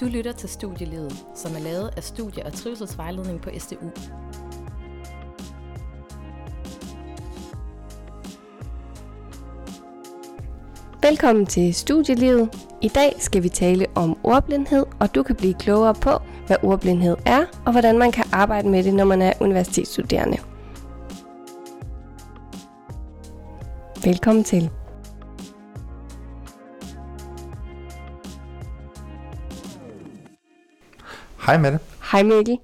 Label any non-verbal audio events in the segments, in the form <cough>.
Du lytter til Studielivet, som er lavet af Studie- og Trivselsvejledning på SDU. Velkommen til Studielivet. I dag skal vi tale om ordblindhed, og du kan blive klogere på, hvad ordblindhed er, og hvordan man kan arbejde med det, når man er universitetsstuderende. Velkommen til. Hej Mette. Hej Mikkel.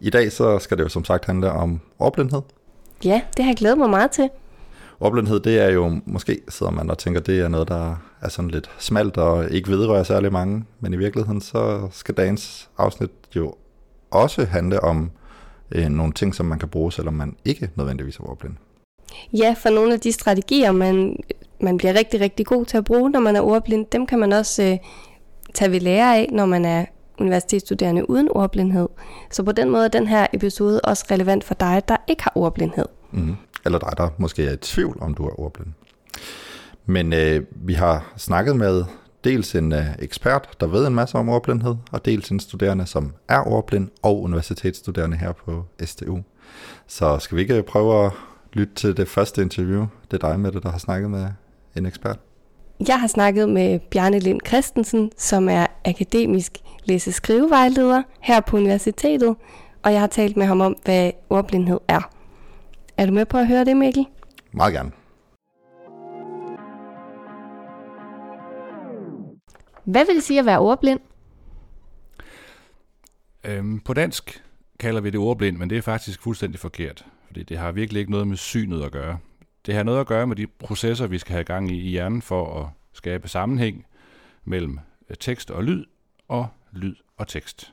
I dag så skal det jo som sagt handle om ordblindhed. Ja, det har jeg glædet mig meget til. Ordblindhed, det er jo, måske sidder man og tænker, det er noget, der er sådan lidt smalt og ikke vedrører særlig mange, men i virkeligheden så skal dagens afsnit jo også handle om øh, nogle ting, som man kan bruge, selvom man ikke nødvendigvis er ordblind. Ja, for nogle af de strategier, man, man bliver rigtig, rigtig god til at bruge, når man er ordblind, dem kan man også øh, tage ved lære af, når man er universitetsstuderende uden ordblindhed. Så på den måde er den her episode også relevant for dig, der ikke har ordblindhed. Mm. Eller dig, der måske er i tvivl, om du er ordblind. Men øh, vi har snakket med dels en øh, ekspert, der ved en masse om ordblindhed, og dels en studerende, som er ordblind og universitetsstuderende her på STU. Så skal vi ikke prøve at lytte til det første interview? Det er dig, med det, der har snakket med en ekspert. Jeg har snakket med Bjarne Lind Christensen, som er akademisk læse-skrivevejleder her på universitetet, og jeg har talt med ham om, hvad ordblindhed er. Er du med på at høre det, Mikkel? Meget gerne. Hvad vil det sige at være ordblind? Øhm, på dansk kalder vi det ordblind, men det er faktisk fuldstændig forkert, fordi det har virkelig ikke noget med synet at gøre. Det har noget at gøre med de processer, vi skal have i gang i hjernen for at skabe sammenhæng mellem øh, tekst og lyd, og lyd og tekst.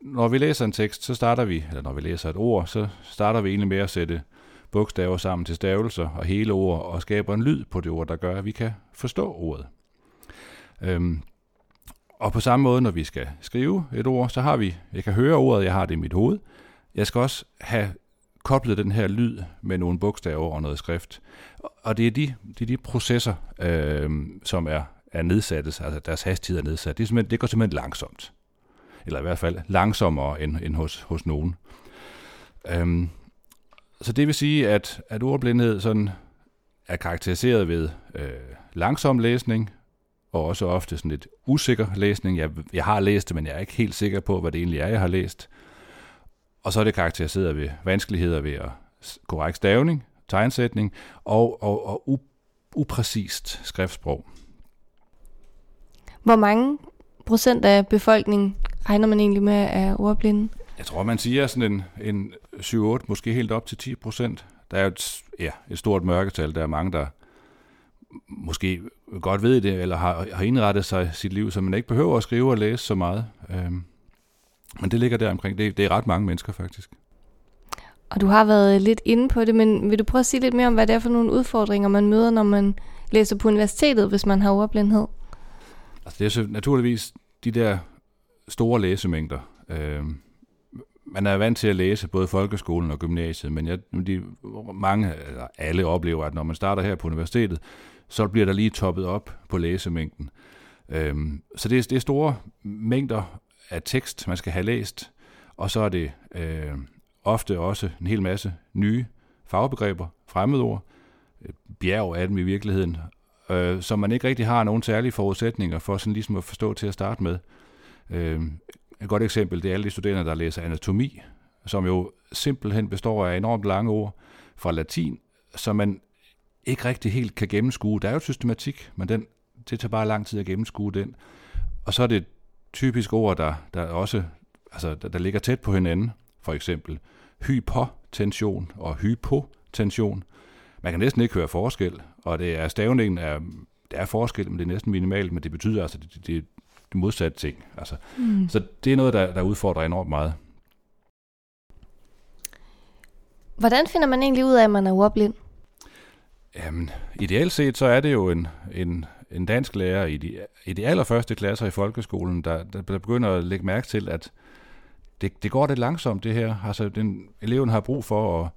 Når vi læser en tekst, så starter vi, eller når vi læser et ord, så starter vi egentlig med at sætte bogstaver sammen til stavelser og hele ord, og skaber en lyd på det ord, der gør, at vi kan forstå ordet. Øhm, og på samme måde, når vi skal skrive et ord, så har vi, jeg kan høre ordet, jeg har det i mit hoved. Jeg skal også have koblet den her lyd med nogle bogstaver og noget skrift. Og det er de, det er de processer, øh, som er, er nedsat, altså deres hastighed er nedsat. Det, er simpelthen, det går simpelthen langsomt. Eller i hvert fald langsommere end, end hos, hos nogen. Øhm, så det vil sige, at, at ordblindhed sådan er karakteriseret ved øh, langsom læsning, og også ofte sådan lidt usikker læsning. Jeg, jeg har læst det, men jeg er ikke helt sikker på, hvad det egentlig er, jeg har læst. Og så er det karakteriseret ved vanskeligheder ved at korrekt stavning, tegnsætning og, og, og u, upræcist skriftsprog. Hvor mange procent af befolkningen regner man egentlig med er ordblinde? Jeg tror, man siger sådan en, en 7-8, måske helt op til 10 procent. Der er jo et, ja, et stort mørketal. Der er mange, der måske godt ved det, eller har, har indrettet sig sit liv, så man ikke behøver at skrive og læse så meget. Øhm, men det ligger der omkring. Det, det er ret mange mennesker faktisk. Og du har været lidt inde på det, men vil du prøve at sige lidt mere om, hvad det er for nogle udfordringer, man møder, når man læser på universitetet, hvis man har ordblindhed? Altså det er så naturligvis de der store læsemængder. Øh, man er vant til at læse både folkeskolen og gymnasiet, men jeg, de, mange, eller alle oplever, at når man starter her på universitetet, så bliver der lige toppet op på læsemængden. Øh, så det er, det er store mængder af tekst, man skal have læst, og så er det øh, ofte også en hel masse nye fagbegreber, fremmedord, bjerg af dem i virkeligheden, øh, som man ikke rigtig har nogen særlige forudsætninger for sådan ligesom at forstå til at starte med. Øh, et godt eksempel, det er alle de studerende, der læser anatomi, som jo simpelthen består af enormt lange ord fra latin, som man ikke rigtig helt kan gennemskue. Der er jo systematik, men den, det tager bare lang tid at gennemskue den. Og så er det typisk ord, der, der også altså, der, der ligger tæt på hinanden. For eksempel hypotension og hypotension. Man kan næsten ikke høre forskel, og det er stavningen er, der er forskel, men det er næsten minimalt, men det betyder altså, det, det, det, modsatte ting. Altså, mm. Så det er noget, der, der udfordrer enormt meget. Hvordan finder man egentlig ud af, at man er ordblind? Jamen, ideelt set, så er det jo en, en, en dansk lærer i de, i de allerførste klasser i folkeskolen, der, der, der begynder at lægge mærke til, at det, det går lidt langsomt, det her. Altså, den, eleven har brug for at,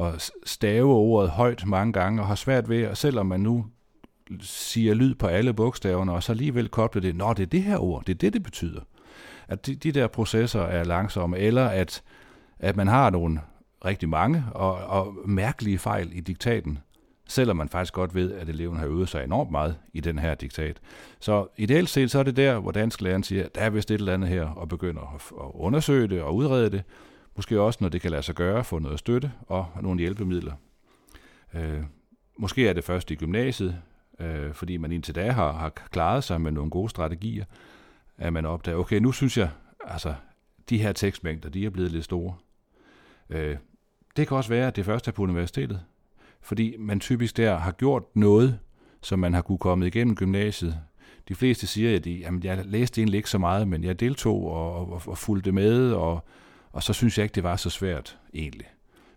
at stave ordet højt mange gange, og har svært ved, at selvom man nu siger lyd på alle bogstaverne, og så alligevel koble det, nå, det er det her ord, det er det, det betyder. at de, de der processer er langsomme, eller at, at man har nogle rigtig mange og, og mærkelige fejl i diktaten, selvom man faktisk godt ved, at eleven har øvet sig enormt meget i den her diktat. Så ideelt set, så er det der, hvor dansk læreren siger, der er vist et eller andet her, og begynder at, at undersøge det og udrede det. Måske også, når det kan lade sig gøre, få noget støtte og nogle hjælpemidler. Øh, måske er det først i gymnasiet, øh, fordi man indtil da har, har klaret sig med nogle gode strategier, at man opdager, okay, nu synes jeg, altså, de her tekstmængder, de er blevet lidt store. Øh, det kan også være, at det først er på universitetet, fordi man typisk der har gjort noget, som man har kunne komme igennem gymnasiet. De fleste siger, at de, jamen, jeg læste egentlig ikke så meget, men jeg deltog og, og, og fulgte med, og, og så synes jeg ikke, det var så svært egentlig.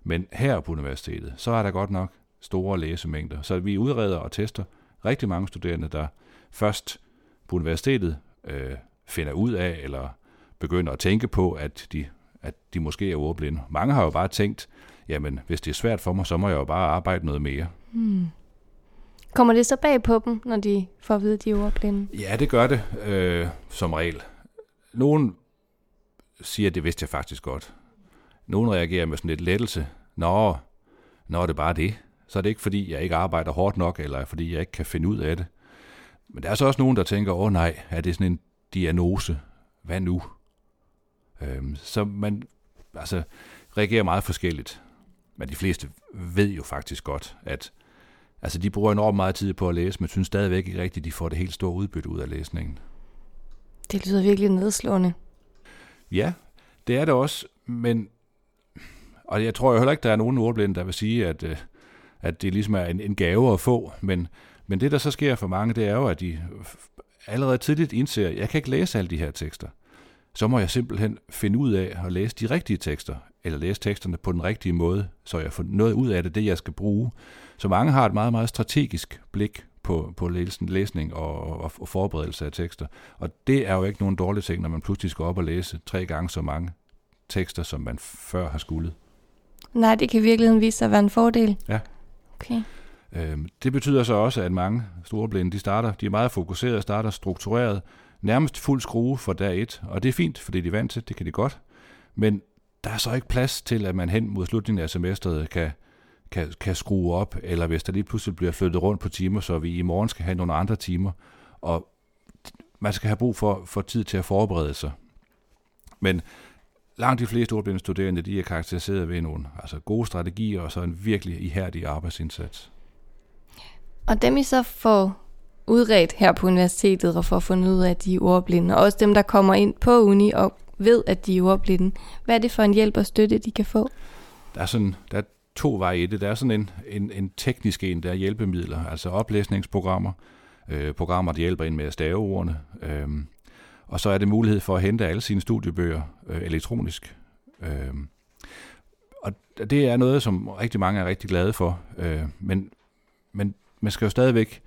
Men her på universitetet, så er der godt nok store læsemængder. Så vi udreder og tester rigtig mange studerende, der først på universitetet øh, finder ud af, eller begynder at tænke på, at de, at de måske er ordblinde. Mange har jo bare tænkt, jamen hvis det er svært for mig, så må jeg jo bare arbejde noget mere. Hmm. Kommer det så bag på dem, når de får at vide, at de er ordblinde? Ja, det gør det øh, som regel. Nogen siger, at det vidste jeg faktisk godt. Nogen reagerer med sådan lidt lettelse. Nå, når er det bare det. Så er det ikke, fordi jeg ikke arbejder hårdt nok, eller fordi jeg ikke kan finde ud af det. Men der er så også nogen, der tænker, åh nej, er det sådan en diagnose? Hvad nu? Øhm, så man altså, reagerer meget forskelligt. Men de fleste ved jo faktisk godt, at altså, de bruger enormt meget tid på at læse, men synes stadigvæk ikke rigtigt, at de får det helt store udbytte ud af læsningen. Det lyder virkelig nedslående. Ja, det er det også, men og jeg tror jo heller ikke, der er nogen ordblinde, der vil sige, at, øh, at det ligesom er en, en gave at få, men, men det, der så sker for mange, det er jo, at de allerede tidligt indser, at jeg kan ikke læse alle de her tekster. Så må jeg simpelthen finde ud af at læse de rigtige tekster, eller læse teksterne på den rigtige måde, så jeg får noget ud af det, det jeg skal bruge. Så mange har et meget, meget strategisk blik på, på læsning og, og, og forberedelse af tekster. Og det er jo ikke nogen dårlig ting, når man pludselig skal op og læse tre gange så mange tekster, som man før har skulle. Nej, det kan i virkeligheden vise sig at være en fordel. Ja. Okay. Øhm, det betyder så også, at mange storeblinde, de starter, de er meget fokuseret, starter struktureret, nærmest fuld skrue for dag et, og det er fint, fordi de er vant til, det kan de godt. Men der er så ikke plads til, at man hen mod slutningen af semesteret kan, kan, kan skrue op, eller hvis der lige pludselig bliver flyttet rundt på timer, så vi i morgen skal have nogle andre timer, og man skal have brug for, for tid til at forberede sig. Men langt de fleste ordblinde studerende, de er karakteriseret ved nogle altså gode strategier og så en virkelig ihærdig arbejdsindsats. Og dem I så får udredt her på universitetet og får fundet ud af, at de er ordblinde, og også dem, der kommer ind på uni og ved, at de er ordblinde, hvad er det for en hjælp og støtte, de kan få? Der er, sådan, der er to veje i det. Der er sådan en, en, en teknisk en, der er hjælpemidler, altså oplæsningsprogrammer, øh, programmer, der hjælper ind med at stave ordene, øh, og så er det mulighed for at hente alle sine studiebøger øh, elektronisk. Øh, og det er noget, som rigtig mange er rigtig glade for. Øh, men, men man skal jo stadigvæk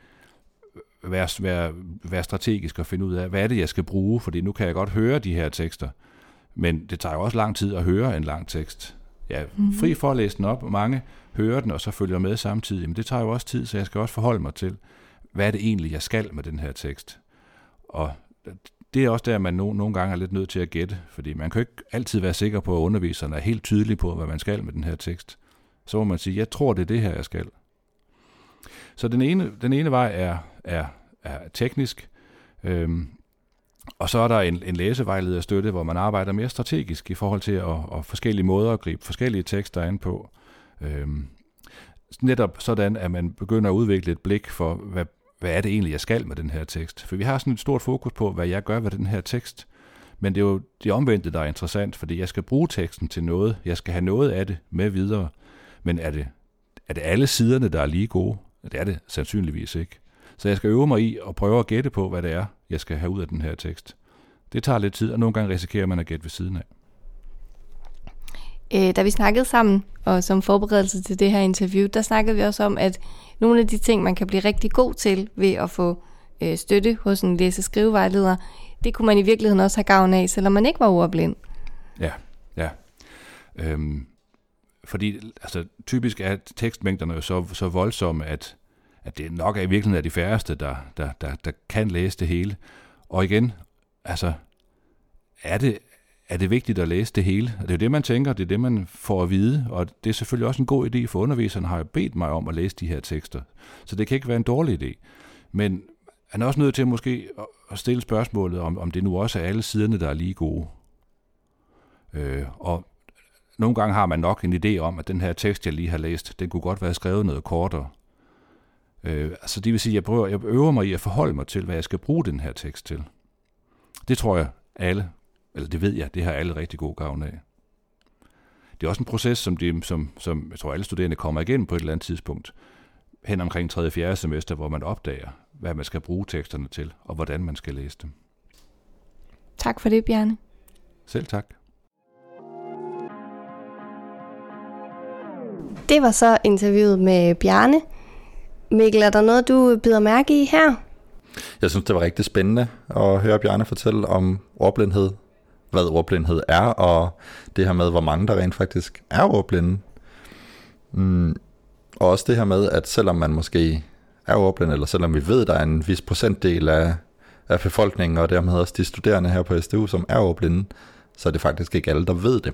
være, være, være strategisk og finde ud af, hvad er det, jeg skal bruge, fordi nu kan jeg godt høre de her tekster, men det tager jo også lang tid at høre en lang tekst. Jeg er mm-hmm. fri for at læse den op, og mange hører den, og så følger med samtidig, men det tager jo også tid, så jeg skal også forholde mig til, hvad er det egentlig, jeg skal med den her tekst. Og det er også der, man no, nogle gange er lidt nødt til at gætte, fordi man kan jo ikke altid være sikker på, at underviseren er helt tydelig på, hvad man skal med den her tekst. Så må man sige, jeg tror, det er det her, jeg skal. Så den ene, den ene vej er, er, er teknisk, øhm, og så er der en, en læsevejleder støtte, hvor man arbejder mere strategisk i forhold til at, at forskellige måder at gribe forskellige tekster an på. Øhm, netop sådan, at man begynder at udvikle et blik for, hvad, hvad er det egentlig, jeg skal med den her tekst? For vi har sådan et stort fokus på, hvad jeg gør ved den her tekst. Men det er jo det omvendte, der er interessant, fordi jeg skal bruge teksten til noget. Jeg skal have noget af det med videre. Men er det, er det alle siderne, der er lige gode? Det er det sandsynligvis ikke. Så jeg skal øve mig i at prøve at gætte på, hvad det er, jeg skal have ud af den her tekst. Det tager lidt tid, og nogle gange risikerer man at gætte ved siden af. Øh, da vi snakkede sammen, og som forberedelse til det her interview, der snakkede vi også om, at nogle af de ting, man kan blive rigtig god til ved at få øh, støtte hos en læse-skrivevejleder, det kunne man i virkeligheden også have gavn af, selvom man ikke var ordblind. Ja, ja. Øhm, fordi altså, typisk er tekstmængderne jo så, så voldsomme, at, at det nok er i virkeligheden er de færreste, der, der, der, der kan læse det hele. Og igen, altså, er det, er det vigtigt at læse det hele? Og det er det, man tænker, det er det, man får at vide, og det er selvfølgelig også en god idé, for underviseren har jo bedt mig om at læse de her tekster. Så det kan ikke være en dårlig idé. Men han er også nødt til måske at stille spørgsmålet, om, om det nu også er alle siderne, der er lige gode. Øh, og nogle gange har man nok en idé om, at den her tekst, jeg lige har læst, den kunne godt være skrevet noget kortere. Øh, altså det vil sige, at jeg, prøver, jeg øver mig i at forholde mig til, hvad jeg skal bruge den her tekst til. Det tror jeg alle, eller det ved jeg, det har alle rigtig god gavn af. Det er også en proces, som, de, som, som jeg tror alle studerende kommer igennem på et eller andet tidspunkt, hen omkring 3. og 4. semester, hvor man opdager, hvad man skal bruge teksterne til, og hvordan man skal læse dem. Tak for det, Bjarne. Selv tak. Det var så interviewet med Bjarne. Mikkel, er der noget, du bider mærke i her? Jeg synes, det var rigtig spændende at høre Bjarne fortælle om ordblindhed, hvad ordblindhed er, og det her med, hvor mange der rent faktisk er ordblinde. Mm. Og også det her med, at selvom man måske er ordblind, eller selvom vi ved, der er en vis procentdel af, af befolkningen, og dermed også de studerende her på SDU, som er ordblinde, så er det faktisk ikke alle, der ved det.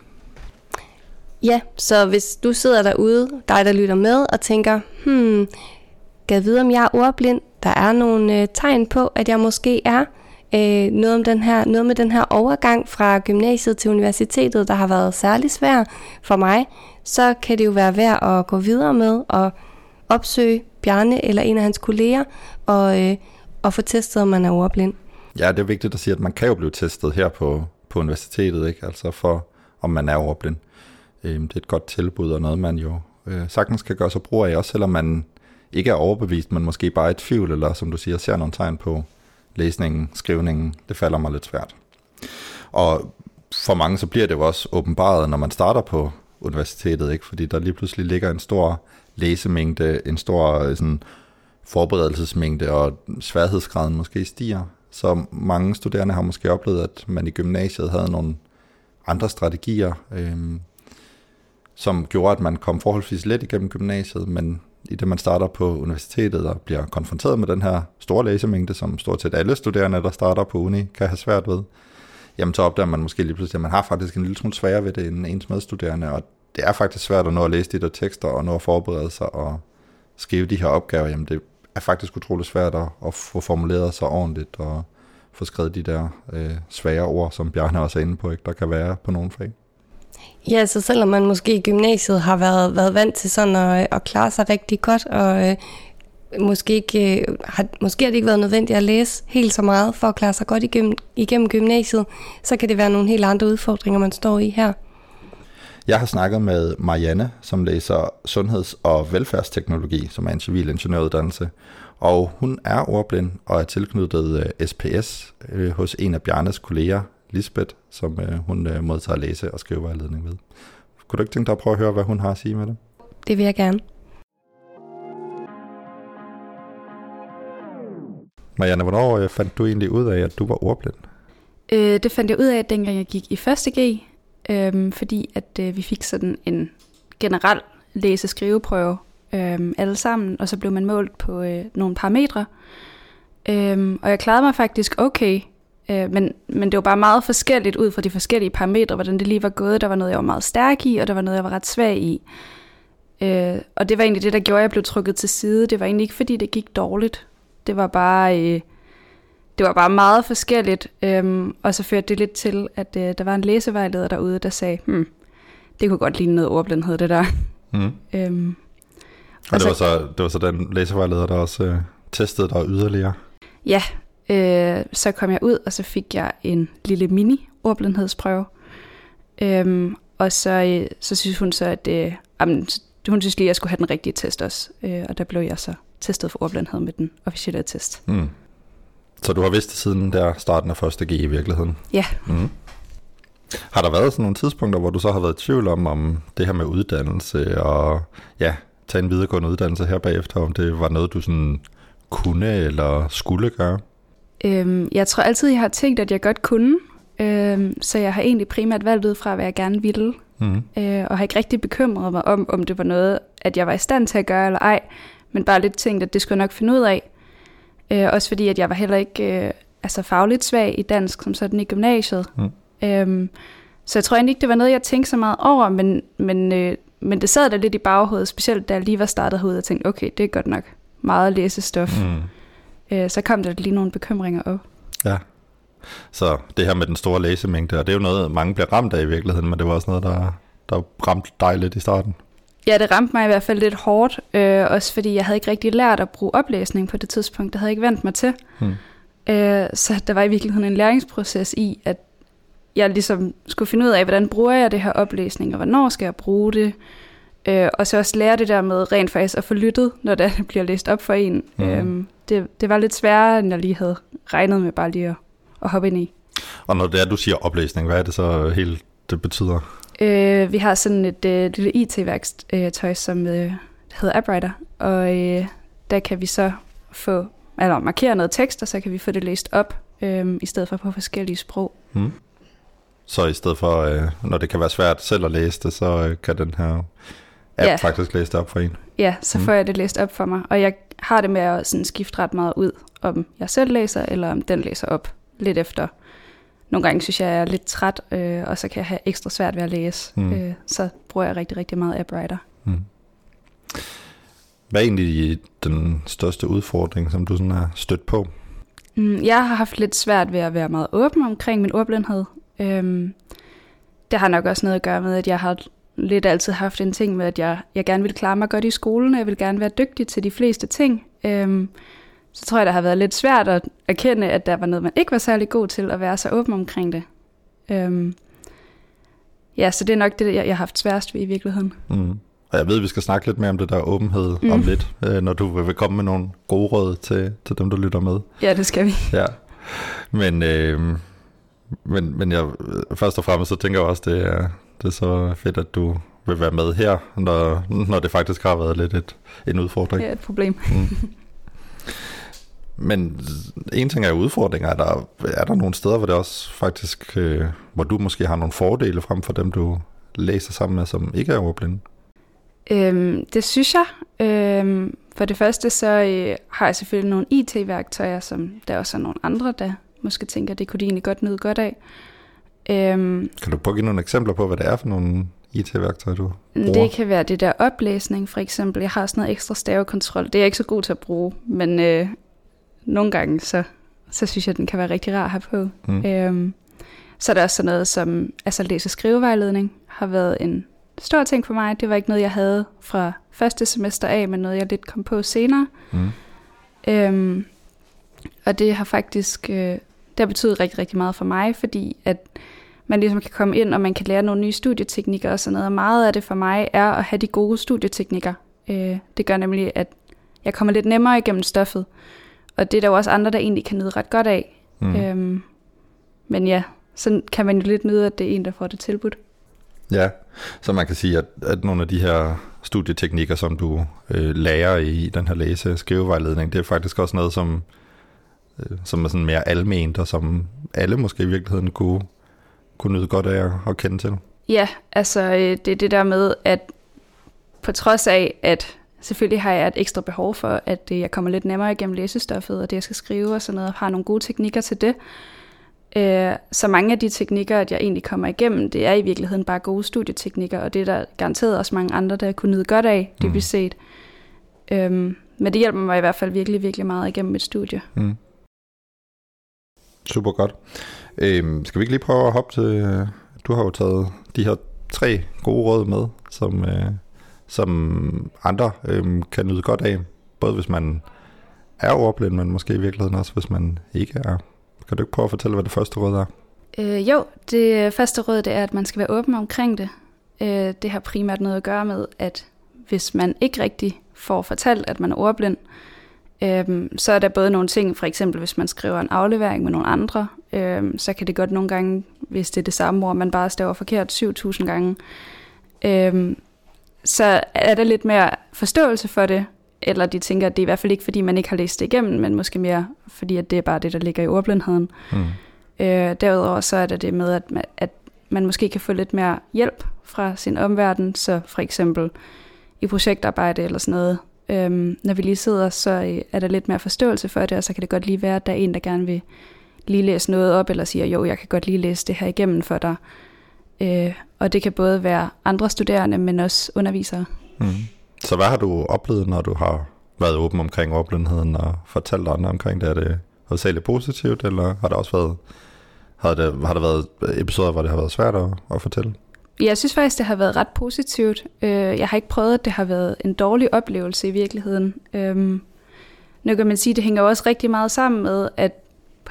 Ja, så hvis du sidder derude, dig der lytter med, og tænker, hmm, kan vide, om jeg er ordblind? Der er nogle øh, tegn på, at jeg måske er. Øh, noget, om den her, noget med den her overgang fra gymnasiet til universitetet, der har været særlig svær for mig, så kan det jo være værd at gå videre med og opsøge Bjarne eller en af hans kolleger og, øh, og få testet, om man er ordblind. Ja, det er vigtigt at sige, at man kan jo blive testet her på, på universitetet, ikke? altså for om man er ordblind. Øh, det er et godt tilbud og noget, man jo øh, sagtens kan gøre sig brug af, også selvom man ikke er overbevist, men måske bare et tvivl, eller som du siger, ser nogle tegn på læsningen, skrivningen. Det falder mig lidt svært. Og for mange så bliver det jo også åbenbaret, når man starter på universitetet, ikke? fordi der lige pludselig ligger en stor læsemængde, en stor sådan, forberedelsesmængde, og sværhedsgraden måske stiger. Så mange studerende har måske oplevet, at man i gymnasiet havde nogle andre strategier, øh, som gjorde, at man kom forholdsvis let igennem gymnasiet, men i det man starter på universitetet og bliver konfronteret med den her store læsemængde, som stort set alle studerende, der starter på uni, kan have svært ved, jamen så opdager man måske lige pludselig, at man har faktisk en lille smule sværere ved det end ens medstuderende, og det er faktisk svært at nå at læse de der tekster og nå at forberede sig og skrive de her opgaver. Jamen det er faktisk utroligt svært at, at få formuleret sig ordentligt og få skrevet de der øh, svære ord, som Bjarne også er inde på, ikke? der kan være på nogle fag. Ja, så selvom man måske i gymnasiet har været, været vant til sådan at, at klare sig rigtig godt, og øh, måske, ikke, øh, har, måske har det ikke været nødvendigt at læse helt så meget for at klare sig godt igennem, igennem gymnasiet, så kan det være nogle helt andre udfordringer, man står i her. Jeg har snakket med Marianne, som læser sundheds- og velfærdsteknologi, som er en civilingeniøruddannelse, og hun er ordblind og er tilknyttet øh, SPS øh, hos en af Bjarnes kolleger, Lisbeth, som øh, hun øh, modtager læse- og skrivevejledning ved. Kunne du ikke tænke dig at prøve at høre, hvad hun har at sige med det? Det vil jeg gerne. Marianne, hvornår øh, fandt du egentlig ud af, at du var ordblind? Øh, det fandt jeg ud af, dengang jeg gik i 1. G, øh, fordi at øh, vi fik sådan en generel læse-skriveprøve øh, alle sammen, og så blev man målt på øh, nogle parametre. Øh, og jeg klarede mig faktisk okay, Øh, men, men det var bare meget forskelligt ud fra de forskellige parametre, hvordan det lige var gået. Der var noget, jeg var meget stærk i, og der var noget, jeg var ret svag i. Øh, og det var egentlig det, der gjorde, at jeg blev trukket til side. Det var egentlig ikke, fordi det gik dårligt. Det var bare, øh, det var bare meget forskelligt. Øh, og så førte det lidt til, at øh, der var en læsevejleder derude, der sagde, hmm, det kunne godt ligne noget ordblindhed, det der. Mm. <laughs> Øhm, og, og det, var så, det var så den læsevejleder, der også øh, testede dig yderligere? Ja, Øh, så kom jeg ud, og så fik jeg en lille mini-ordblindhedsprøve. Øhm, og så, øh, så synes hun så, at øh, jamen, hun synes lige, at jeg skulle have den rigtige test også. Øh, og der blev jeg så testet for ordblindhed med den officielle test. Mm. Så du har vidst det siden der starten af første G i virkeligheden? Ja. Mm. Har der været sådan nogle tidspunkter, hvor du så har været i tvivl om, om det her med uddannelse og ja, tage en videregående uddannelse her bagefter, om det var noget, du sådan kunne eller skulle gøre? Øhm, jeg tror altid, jeg har tænkt, at jeg godt kunne. Øhm, så jeg har egentlig primært valgt ud fra, hvad jeg gerne ville. Mm. Øh, og har ikke rigtig bekymret mig om, om det var noget, at jeg var i stand til at gøre eller ej. Men bare lidt tænkt, at det skulle jeg nok finde ud af. Øh, også fordi, at jeg var heller ikke øh, altså fagligt svag i dansk, som sådan i gymnasiet. Mm. Øhm, så jeg tror egentlig ikke, det var noget, jeg tænkte så meget over, men, men, øh, men det sad der lidt i baghovedet, specielt da jeg lige var startet herude og tænkte, okay, det er godt nok meget læsestof. Mm. Øh, så kom der lige nogle bekymringer op. Ja. Så det her med den store læsemængde, og det er jo noget, mange bliver ramt af i virkeligheden, men det var også noget, der, der ramte dig lidt i starten. Ja, det ramte mig i hvert fald lidt hårdt, øh, også fordi jeg havde ikke rigtig lært at bruge oplæsning på det tidspunkt. Det havde jeg ikke vendt mig til. Hmm. Øh, så der var i virkeligheden en læringsproces i, at jeg ligesom skulle finde ud af, hvordan bruger jeg det her oplæsning, og hvornår skal jeg bruge det. Øh, og så også lære det der med rent faktisk at få lyttet, når det <laughs> bliver læst op for en. Hmm. Øh, det, det var lidt sværere, end jeg lige havde regnet med bare lige at, at hoppe ind i. Og når det er, du siger oplæsning, hvad er det så helt, det betyder? Øh, vi har sådan et øh, lille IT-værktøj, øh, som øh, hedder AppWriter, og øh, der kan vi så få, eller markere noget tekst, og så kan vi få det læst op, øh, i stedet for på forskellige sprog. Hmm. Så i stedet for, øh, når det kan være svært selv at læse det, så øh, kan den her app ja. faktisk læse det op for en? Ja, så hmm. får jeg det læst op for mig, og jeg har det med at sådan skifte ret meget ud, om jeg selv læser, eller om den læser op lidt efter, nogle gange synes jeg, jeg er lidt træt, øh, og så kan jeg have ekstra svært ved at læse. Mm. Øh, så bruger jeg rigtig, rigtig meget AppWriter. Mm. Hvad er egentlig den største udfordring, som du sådan har stødt på? Mm, jeg har haft lidt svært ved at være meget åben omkring min ordblindhed. Øhm, det har nok også noget at gøre med, at jeg har lidt altid haft en ting med, at jeg, jeg gerne vil klare mig godt i skolen, og jeg vil gerne være dygtig til de fleste ting. Øhm, så tror jeg, det har været lidt svært at erkende, at der var noget, man ikke var særlig god til, at være så åben omkring det. Øhm, ja, så det er nok det, jeg, jeg har haft sværest ved i virkeligheden. Mm. Og jeg ved, at vi skal snakke lidt mere om det der åbenhed mm. om lidt, øh, når du vil komme med nogle gode råd til, til dem, du lytter med. Ja, det skal vi. Ja. Men, øh, men, men jeg, først og fremmest så tænker jeg også, det er, det er så fedt, at du vil være med her, når, når det faktisk har været lidt et, en udfordring. Ja, et problem. Mm. Men en ting er udfordringer. Er der, er der nogle steder, hvor det også faktisk, øh, hvor du måske har nogle fordele frem for dem, du læser sammen med, som ikke er ordblinde? Øhm, det synes jeg. Øhm, for det første så øh, har jeg selvfølgelig nogle IT-værktøjer, som der også er nogle andre, der måske tænker, det kunne de egentlig godt nyde godt af. Øhm, kan du prøve at give nogle eksempler på, hvad det er for nogle IT-værktøjer, du bruger? Det kan være det der oplæsning, for eksempel. Jeg har sådan noget ekstra stavekontrol. Det er jeg ikke så god til at bruge, men øh, nogle gange, så, så synes jeg, den kan være rigtig rar at have på. Mm. Øhm, så er der også sådan noget som, altså læse- og skrivevejledning har været en stor ting for mig. Det var ikke noget, jeg havde fra første semester af, men noget, jeg lidt kom på senere. Mm. Øhm, og det har faktisk, øh, det har betydet rigtig, rigtig meget for mig, fordi at man ligesom kan komme ind, og man kan lære nogle nye studieteknikker og sådan noget. Og meget af det for mig er at have de gode studieteknikker. Øh, det gør nemlig, at jeg kommer lidt nemmere igennem stoffet. Og det er der jo også andre, der egentlig kan nyde ret godt af. Mm. Øhm, men ja, så kan man jo lidt nyde, at det er en, der får det tilbudt. Ja, så man kan sige, at, at nogle af de her studieteknikker, som du øh, lærer i den her læse- skrivevejledning, det er faktisk også noget, som, øh, som er sådan mere alment, og som alle måske i virkeligheden kunne, kunne nyde godt af at kende til. Ja, altså øh, det er det der med, at på trods af, at Selvfølgelig har jeg et ekstra behov for, at jeg kommer lidt nemmere igennem læsestoffet, og det jeg skal skrive og sådan noget, og har nogle gode teknikker til det. Øh, så mange af de teknikker, at jeg egentlig kommer igennem, det er i virkeligheden bare gode studieteknikker, og det er der garanteret også mange andre, der kunne nyde godt af, det vi mm. set. Øhm, men det hjælper mig i hvert fald virkelig, virkelig meget igennem mit studie. Mm. Super godt. Øhm, skal vi ikke lige prøve at hoppe til, øh, du har jo taget de her tre gode råd med, som, øh, som andre øh, kan nyde godt af, både hvis man er ordblind, men måske i virkeligheden også, hvis man ikke er. Kan du ikke prøve at fortælle, hvad det første råd er? Øh, jo, det første råd det er, at man skal være åben omkring det. Øh, det har primært noget at gøre med, at hvis man ikke rigtig får fortalt, at man er ordblind, øh, så er der både nogle ting, for eksempel hvis man skriver en aflevering med nogle andre, øh, så kan det godt nogle gange, hvis det er det samme ord, man bare staver forkert 7.000 gange, øh, så er der lidt mere forståelse for det, eller de tænker, at det er i hvert fald ikke, fordi man ikke har læst det igennem, men måske mere, fordi at det er bare det, der ligger i ordblindheden. Mm. Øh, derudover så er der det med, at man, at man måske kan få lidt mere hjælp fra sin omverden, så for eksempel i projektarbejde eller sådan noget, øhm, når vi lige sidder, så øh, er der lidt mere forståelse for det, og så kan det godt lige være, at der er en, der gerne vil lige læse noget op, eller siger, jo, jeg kan godt lige læse det her igennem for dig. Øh, og det kan både være andre studerende, men også undervisere. Mm. Så hvad har du oplevet, når du har været åben omkring ordblindheden og fortalt andre omkring det? Er det hovedsageligt positivt, eller har der også været, har, det, har der været episoder, hvor det har været svært at, at fortælle? Jeg synes faktisk, det har været ret positivt. Øh, jeg har ikke prøvet, at det har været en dårlig oplevelse i virkeligheden. Øhm, nu kan man sige, at det hænger også rigtig meget sammen med, at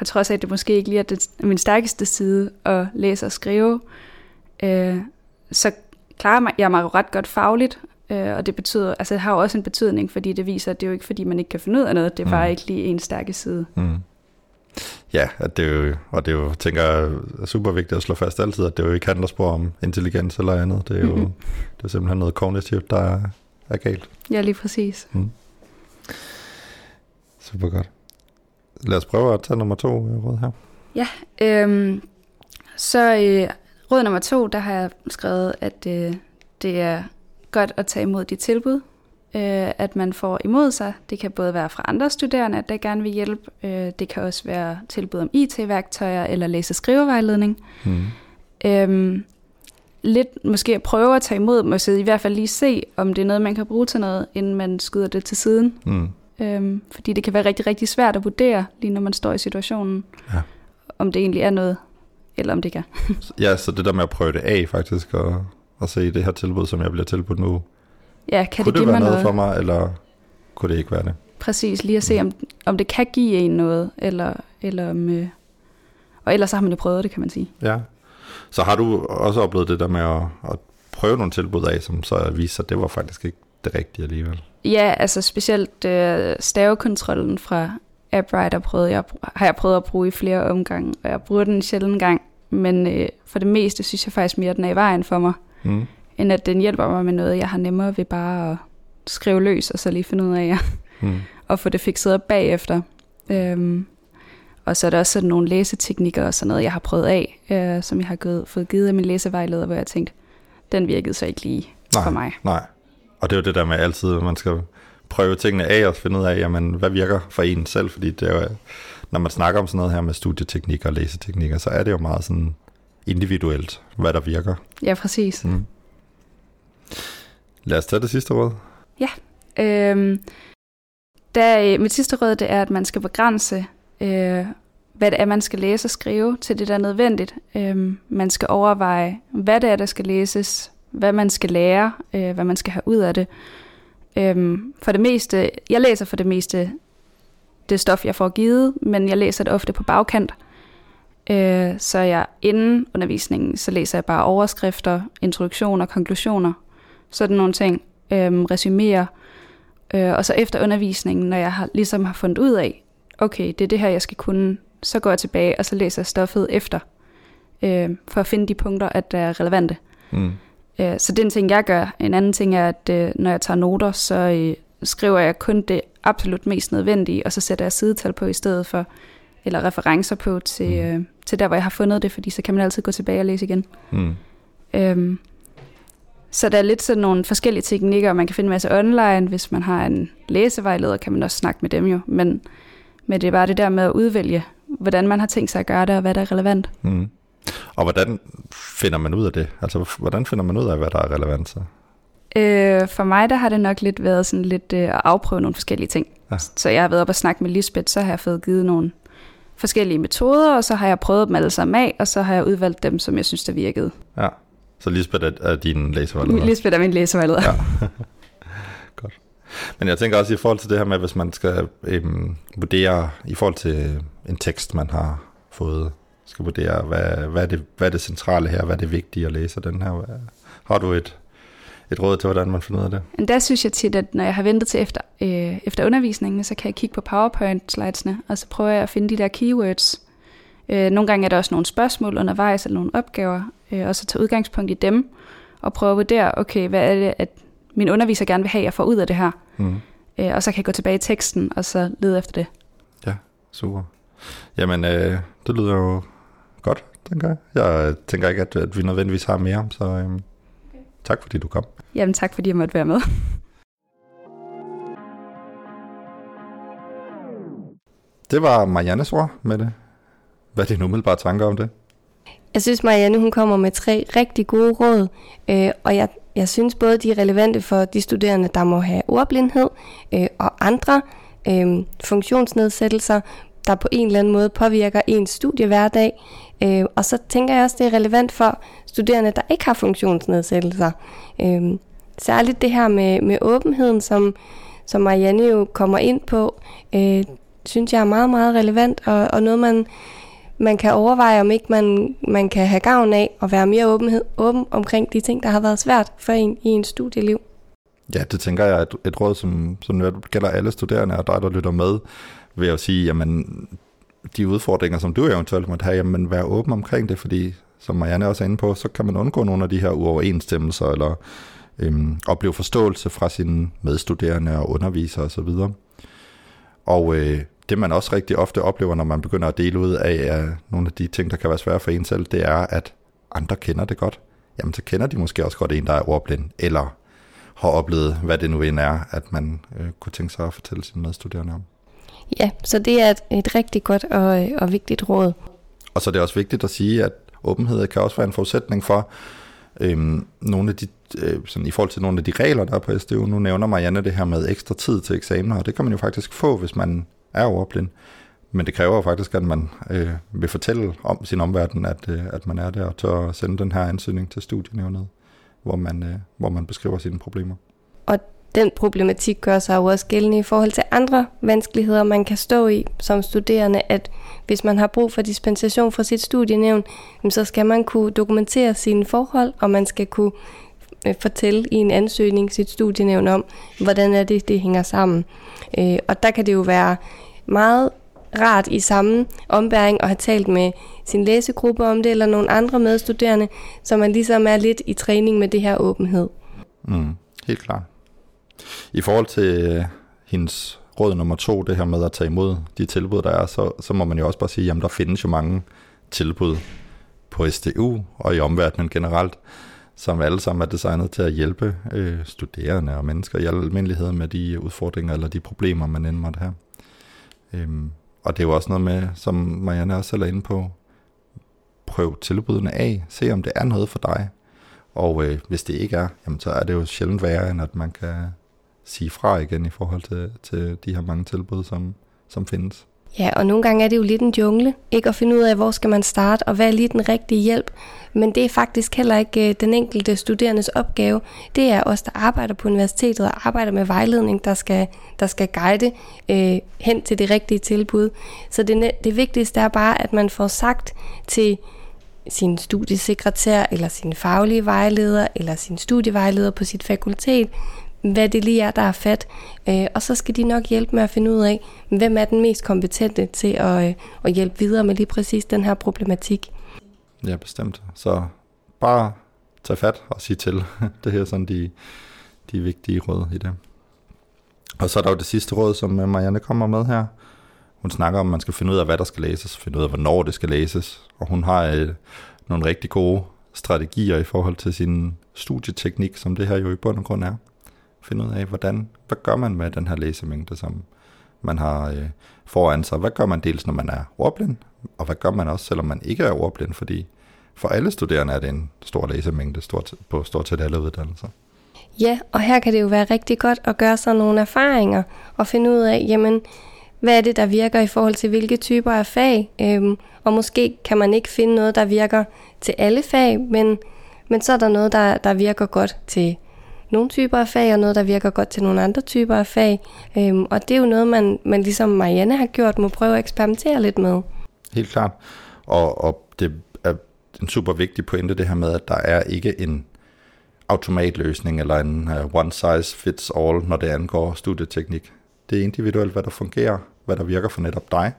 på trods af, at det måske ikke lige er det, min stærkeste side at læse og skrive, øh, så klarer jeg mig jo ret godt fagligt, øh, og det betyder, altså det har jo også en betydning, fordi det viser, at det er jo ikke fordi, man ikke kan finde ud af noget, det er bare mm. ikke lige en stærke side. Mm. Ja, at det er jo, og det er jo, tænker jeg, er super vigtigt at slå fast altid, at det jo ikke handler spor om intelligens eller andet. Det er jo mm-hmm. det er simpelthen noget kognitivt, der er, er galt. Ja, lige præcis. Mm. Super godt. Lad os prøve at tage nummer to øh, råd her. Ja, øhm, så øh, råd nummer to, der har jeg skrevet, at øh, det er godt at tage imod de tilbud, øh, at man får imod sig. Det kan både være fra andre studerende, der gerne vil hjælpe. Øh, det kan også være tilbud om IT-værktøjer eller læse-skrivevejledning. Mm. Øhm, lidt måske at prøve at tage imod, måske i hvert fald lige se, om det er noget, man kan bruge til noget, inden man skyder det til siden. Mm. Øhm, fordi det kan være rigtig, rigtig svært at vurdere, lige når man står i situationen, ja. om det egentlig er noget, eller om det er. <laughs> ja, så det der med at prøve det af faktisk, og, og se det her tilbud, som jeg bliver tilbudt nu, Ja, kan kunne det, det være noget, noget for mig, eller kunne det ikke være det? Præcis, lige at se, om, om det kan give en noget, eller, eller om... Øh, og ellers så har man jo prøvet det, kan man sige. Ja. Så har du også oplevet det der med at, at prøve nogle tilbud af, som så viser, at det var faktisk ikke det rigtige alligevel? Ja, altså specielt øh, stavekontrollen fra AppWriter prøvede jeg, har jeg prøvet at bruge i flere omgange, og jeg bruger den sjældent gang, men øh, for det meste synes jeg faktisk mere, at den er i vejen for mig. Mm end at den hjælper mig med noget, jeg har nemmere ved bare at skrive løs, og så lige finde ud af, mm. <laughs> og få det fikset bagefter. Øhm, og så er der også sådan nogle læseteknikker og sådan noget, jeg har prøvet af, øh, som jeg har gået, fået givet af min læsevejleder, hvor jeg tænkte, den virkede så ikke lige nej, for mig. Nej, og det er jo det der med altid, man skal prøve tingene af og finde ud af, jamen, hvad virker for en selv, fordi det er jo, når man snakker om sådan noget her med studieteknikker og læseteknikker, så er det jo meget sådan individuelt, hvad der virker. Ja, præcis. Mm. Lad os tage det sidste råd. Ja. Øhm, der, mit sidste råd det er, at man skal begrænse, øh, hvad det er, man skal læse og skrive til det, der er nødvendigt. Øhm, man skal overveje, hvad det er, der skal læses, hvad man skal lære, øh, hvad man skal have ud af det. Øhm, for det meste, jeg læser for det meste det stof, jeg får givet, men jeg læser det ofte på bagkant. Øh, så jeg inden undervisningen, så læser jeg bare overskrifter, introduktioner, konklusioner, sådan nogle ting, øh, resumerer. Øh, og så efter undervisningen, når jeg har, ligesom har fundet ud af, okay, det er det her, jeg skal kunne, så går jeg tilbage, og så læser jeg stoffet efter, øh, for at finde de punkter, at der er relevante. Mm. Øh, så det er en ting, jeg gør. En anden ting er, at øh, når jeg tager noter, så øh, skriver jeg kun det absolut mest nødvendige, og så sætter jeg sidetal på i stedet for, eller referencer på til, mm. øh, til der, hvor jeg har fundet det, fordi så kan man altid gå tilbage og læse igen. Mm. Øhm, så der er lidt sådan nogle forskellige teknikker, og man kan finde en masse online. Hvis man har en læsevejleder, kan man også snakke med dem jo. Men, men det er bare det der med at udvælge, hvordan man har tænkt sig at gøre det, og hvad der er relevant. Mm. Og hvordan finder man ud af det? Altså, hvordan finder man ud af, hvad der er relevant så? Øh, for mig, der har det nok lidt været sådan lidt øh, at afprøve nogle forskellige ting. Ja. Så jeg har været op og snakke med Lisbeth, så har jeg fået givet nogle forskellige metoder, og så har jeg prøvet dem alle sammen af, og så har jeg udvalgt dem, som jeg synes, der virkede. Ja. Så Lisbeth er, er din læsevejleder? <laughs> Lisbeth er min læsevejleder. Ja. <laughs> Godt. Men jeg tænker også i forhold til det her med, hvis man skal øhm, vurdere i forhold til en tekst, man har fået, skal vurdere, hvad, hvad, er det, hvad er det centrale her, hvad er det vigtige at læse den her? Har du et, et råd til, hvordan man finder ud af det? Der synes jeg tit, at når jeg har ventet til efter, øh, efter undervisningen, så kan jeg kigge på PowerPoint-slidesene, og så prøver jeg at finde de der keywords. Øh, nogle gange er der også nogle spørgsmål undervejs, eller nogle opgaver, øh, og så tage udgangspunkt i dem, og prøve at vurdere, okay, hvad er det, at min underviser gerne vil have, jeg får ud af det her. Mm. Øh, og så kan jeg gå tilbage i teksten, og så lede efter det. Ja, super. Jamen, øh, det lyder jo godt, tænker jeg. Jeg tænker ikke, at, at vi nødvendigvis har mere, så øh, okay. tak fordi du kom. Jamen, tak fordi jeg måtte være med. <laughs> Det var Mariannes ord med det. Hvad er dine umiddelbare tanker om det? Jeg synes, Marianne hun kommer med tre rigtig gode råd, øh, og jeg, jeg synes både, de er relevante for de studerende, der må have ordblindhed, øh, og andre øh, funktionsnedsættelser, der på en eller anden måde påvirker ens studiehverdag. Øh, og så tænker jeg også, det er relevant for studerende, der ikke har funktionsnedsættelser. Øh, særligt det her med, med åbenheden, som, som Marianne jo kommer ind på, øh, synes jeg er meget, meget relevant, og, og noget, man, man kan overveje, om ikke man, man kan have gavn af at være mere åbenhed, åben omkring de ting, der har været svært for en i en studieliv. Ja, det tænker jeg er et, et råd, som, som gælder alle studerende og dig, der lytter med, ved at sige, jamen, de udfordringer, som du eventuelt måtte have, jamen, vær åben omkring det, fordi som Marianne også er inde på, så kan man undgå nogle af de her uoverensstemmelser, eller øhm, opleve forståelse fra sine medstuderende og undervisere osv. Og, og øh, det man også rigtig ofte oplever, når man begynder at dele ud af af nogle af de ting, der kan være svære for en selv, det er, at andre kender det godt. Jamen, så kender de måske også godt en, der er ordblind, eller har oplevet, hvad det nu end er, at man øh, kunne tænke sig at fortælle sine medstuderende om. Ja, så det er et, et rigtig godt og, og vigtigt råd. Og så er det også vigtigt at sige, at åbenhed kan også være en forudsætning for øhm, nogle af de, øh, sådan i forhold til nogle af de regler, der er på SDU. Nu nævner Marianne det her med ekstra tid til eksamener, og det kan man jo faktisk få, hvis man er ordblind. Men det kræver jo faktisk, at man øh, vil fortælle om sin omverden, at, øh, at man er der, og tør at sende den her ansøgning til studienævnet, hvor man, øh, hvor man beskriver sine problemer. Og den problematik gør sig jo også gældende i forhold til andre vanskeligheder, man kan stå i som studerende, at hvis man har brug for dispensation fra sit studienævn, så skal man kunne dokumentere sine forhold, og man skal kunne øh, fortælle i en ansøgning sit studienævn om, hvordan er det, det hænger sammen. Øh, og der kan det jo være meget rart i samme ombæring at have talt med sin læsegruppe om det, eller nogle andre medstuderende, så man ligesom er lidt i træning med det her åbenhed. Mm, helt klart. I forhold til øh, hendes råd nummer to, det her med at tage imod de tilbud, der er, så, så må man jo også bare sige, at der findes jo mange tilbud på SDU og i omverdenen generelt, som alle sammen er designet til at hjælpe øh, studerende og mennesker i almindelighed med de udfordringer eller de problemer, man end måtte have. Øhm, og det er jo også noget med, som Marianne også er inde på, prøv tilbudene af, se om det er noget for dig. Og øh, hvis det ikke er, jamen, så er det jo sjældent værre, end at man kan sige fra igen i forhold til, til de her mange tilbud, som, som findes. Ja, og nogle gange er det jo lidt en jungle, ikke at finde ud af, hvor skal man starte, og hvad er lige den rigtige hjælp. Men det er faktisk heller ikke øh, den enkelte studerendes opgave. Det er os, der arbejder på universitetet og arbejder med vejledning, der skal, der skal guide øh, hen til det rigtige tilbud. Så det, det vigtigste er bare, at man får sagt til sin studiesekretær, eller sin faglige vejleder, eller sin studievejleder på sit fakultet, hvad det lige er, der er fat. Øh, og så skal de nok hjælpe med at finde ud af, hvem er den mest kompetente til at, øh, at hjælpe videre med lige præcis den her problematik. Ja, bestemt. Så bare tag fat og sige til. <laughs> det her er sådan de, de vigtige råd i det. Og så er der jo det sidste råd, som øh, Marianne kommer med her. Hun snakker om, at man skal finde ud af, hvad der skal læses, finde ud af, hvornår det skal læses. Og hun har øh, nogle rigtig gode strategier i forhold til sin studieteknik, som det her jo i bund og grund er finde ud af, hvordan, hvad gør man med den her læsemængde, som man har øh, foran sig. Hvad gør man dels, når man er ordblind, og hvad gør man også, selvom man ikke er ordblind, fordi for alle studerende er det en stor læsemængde stort, på stort set alle uddannelser. Ja, og her kan det jo være rigtig godt at gøre sig nogle erfaringer og finde ud af, jamen, hvad er det, der virker i forhold til hvilke typer af fag. Øhm, og måske kan man ikke finde noget, der virker til alle fag, men, men så er der noget, der, der virker godt til nogle typer af fag, og noget, der virker godt til nogle andre typer af fag. Øhm, og det er jo noget, man, man ligesom Marianne har gjort, må prøve at eksperimentere lidt med. Helt klart. Og, og det er en super vigtig pointe, det her med, at der er ikke en automatløsning eller en uh, one size fits all, når det angår studieteknik. Det er individuelt, hvad der fungerer, hvad der virker for netop dig,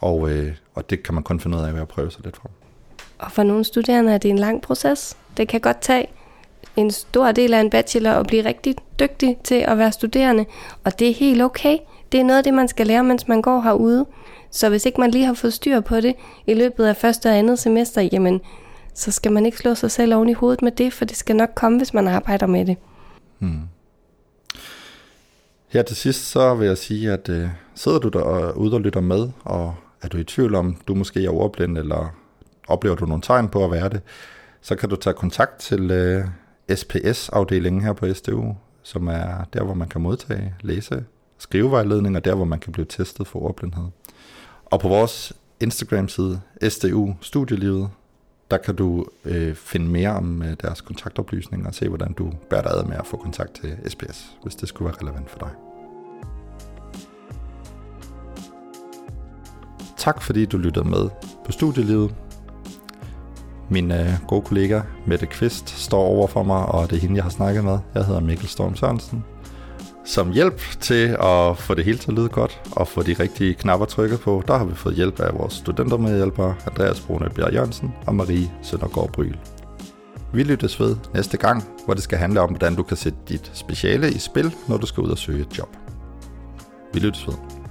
og, øh, og det kan man kun finde ud af ved at prøve sig lidt fra. Og for nogle studerende er det en lang proces. Det kan godt tage en stor del af en bachelor og blive rigtig dygtig til at være studerende. Og det er helt okay. Det er noget af det, man skal lære, mens man går herude. Så hvis ikke man lige har fået styr på det i løbet af første og andet semester, jamen, så skal man ikke slå sig selv oven i hovedet med det, for det skal nok komme, hvis man arbejder med det. Hmm. Her til sidst, så vil jeg sige, at øh, sidder du der ude og lytter med, og er du i tvivl om, du måske er ordblind, eller oplever du nogle tegn på at være det, så kan du tage kontakt til øh, SPS-afdelingen her på SDU, som er der, hvor man kan modtage læse- skrivevejledning, og der, hvor man kan blive testet for ordblindhed. Og på vores Instagram-side, SDU Studielivet, der kan du øh, finde mere om øh, deres kontaktoplysninger og se, hvordan du bærer dig ad med at få kontakt til SPS, hvis det skulle være relevant for dig. Tak fordi du lyttede med på Studielivet. Min øh, gode kollega Mette Kvist står over for mig, og det er hende, jeg har snakket med. Jeg hedder Mikkel Storm Sørensen. Som hjælp til at få det hele til at lyde godt og få de rigtige knapper trykket på, der har vi fået hjælp af vores studentermedhjælpere Andreas Brune Bjerg Jørgensen og Marie Søndergaard Bryl. Vi lyttes ved næste gang, hvor det skal handle om, hvordan du kan sætte dit speciale i spil, når du skal ud og søge et job. Vi lyttes ved.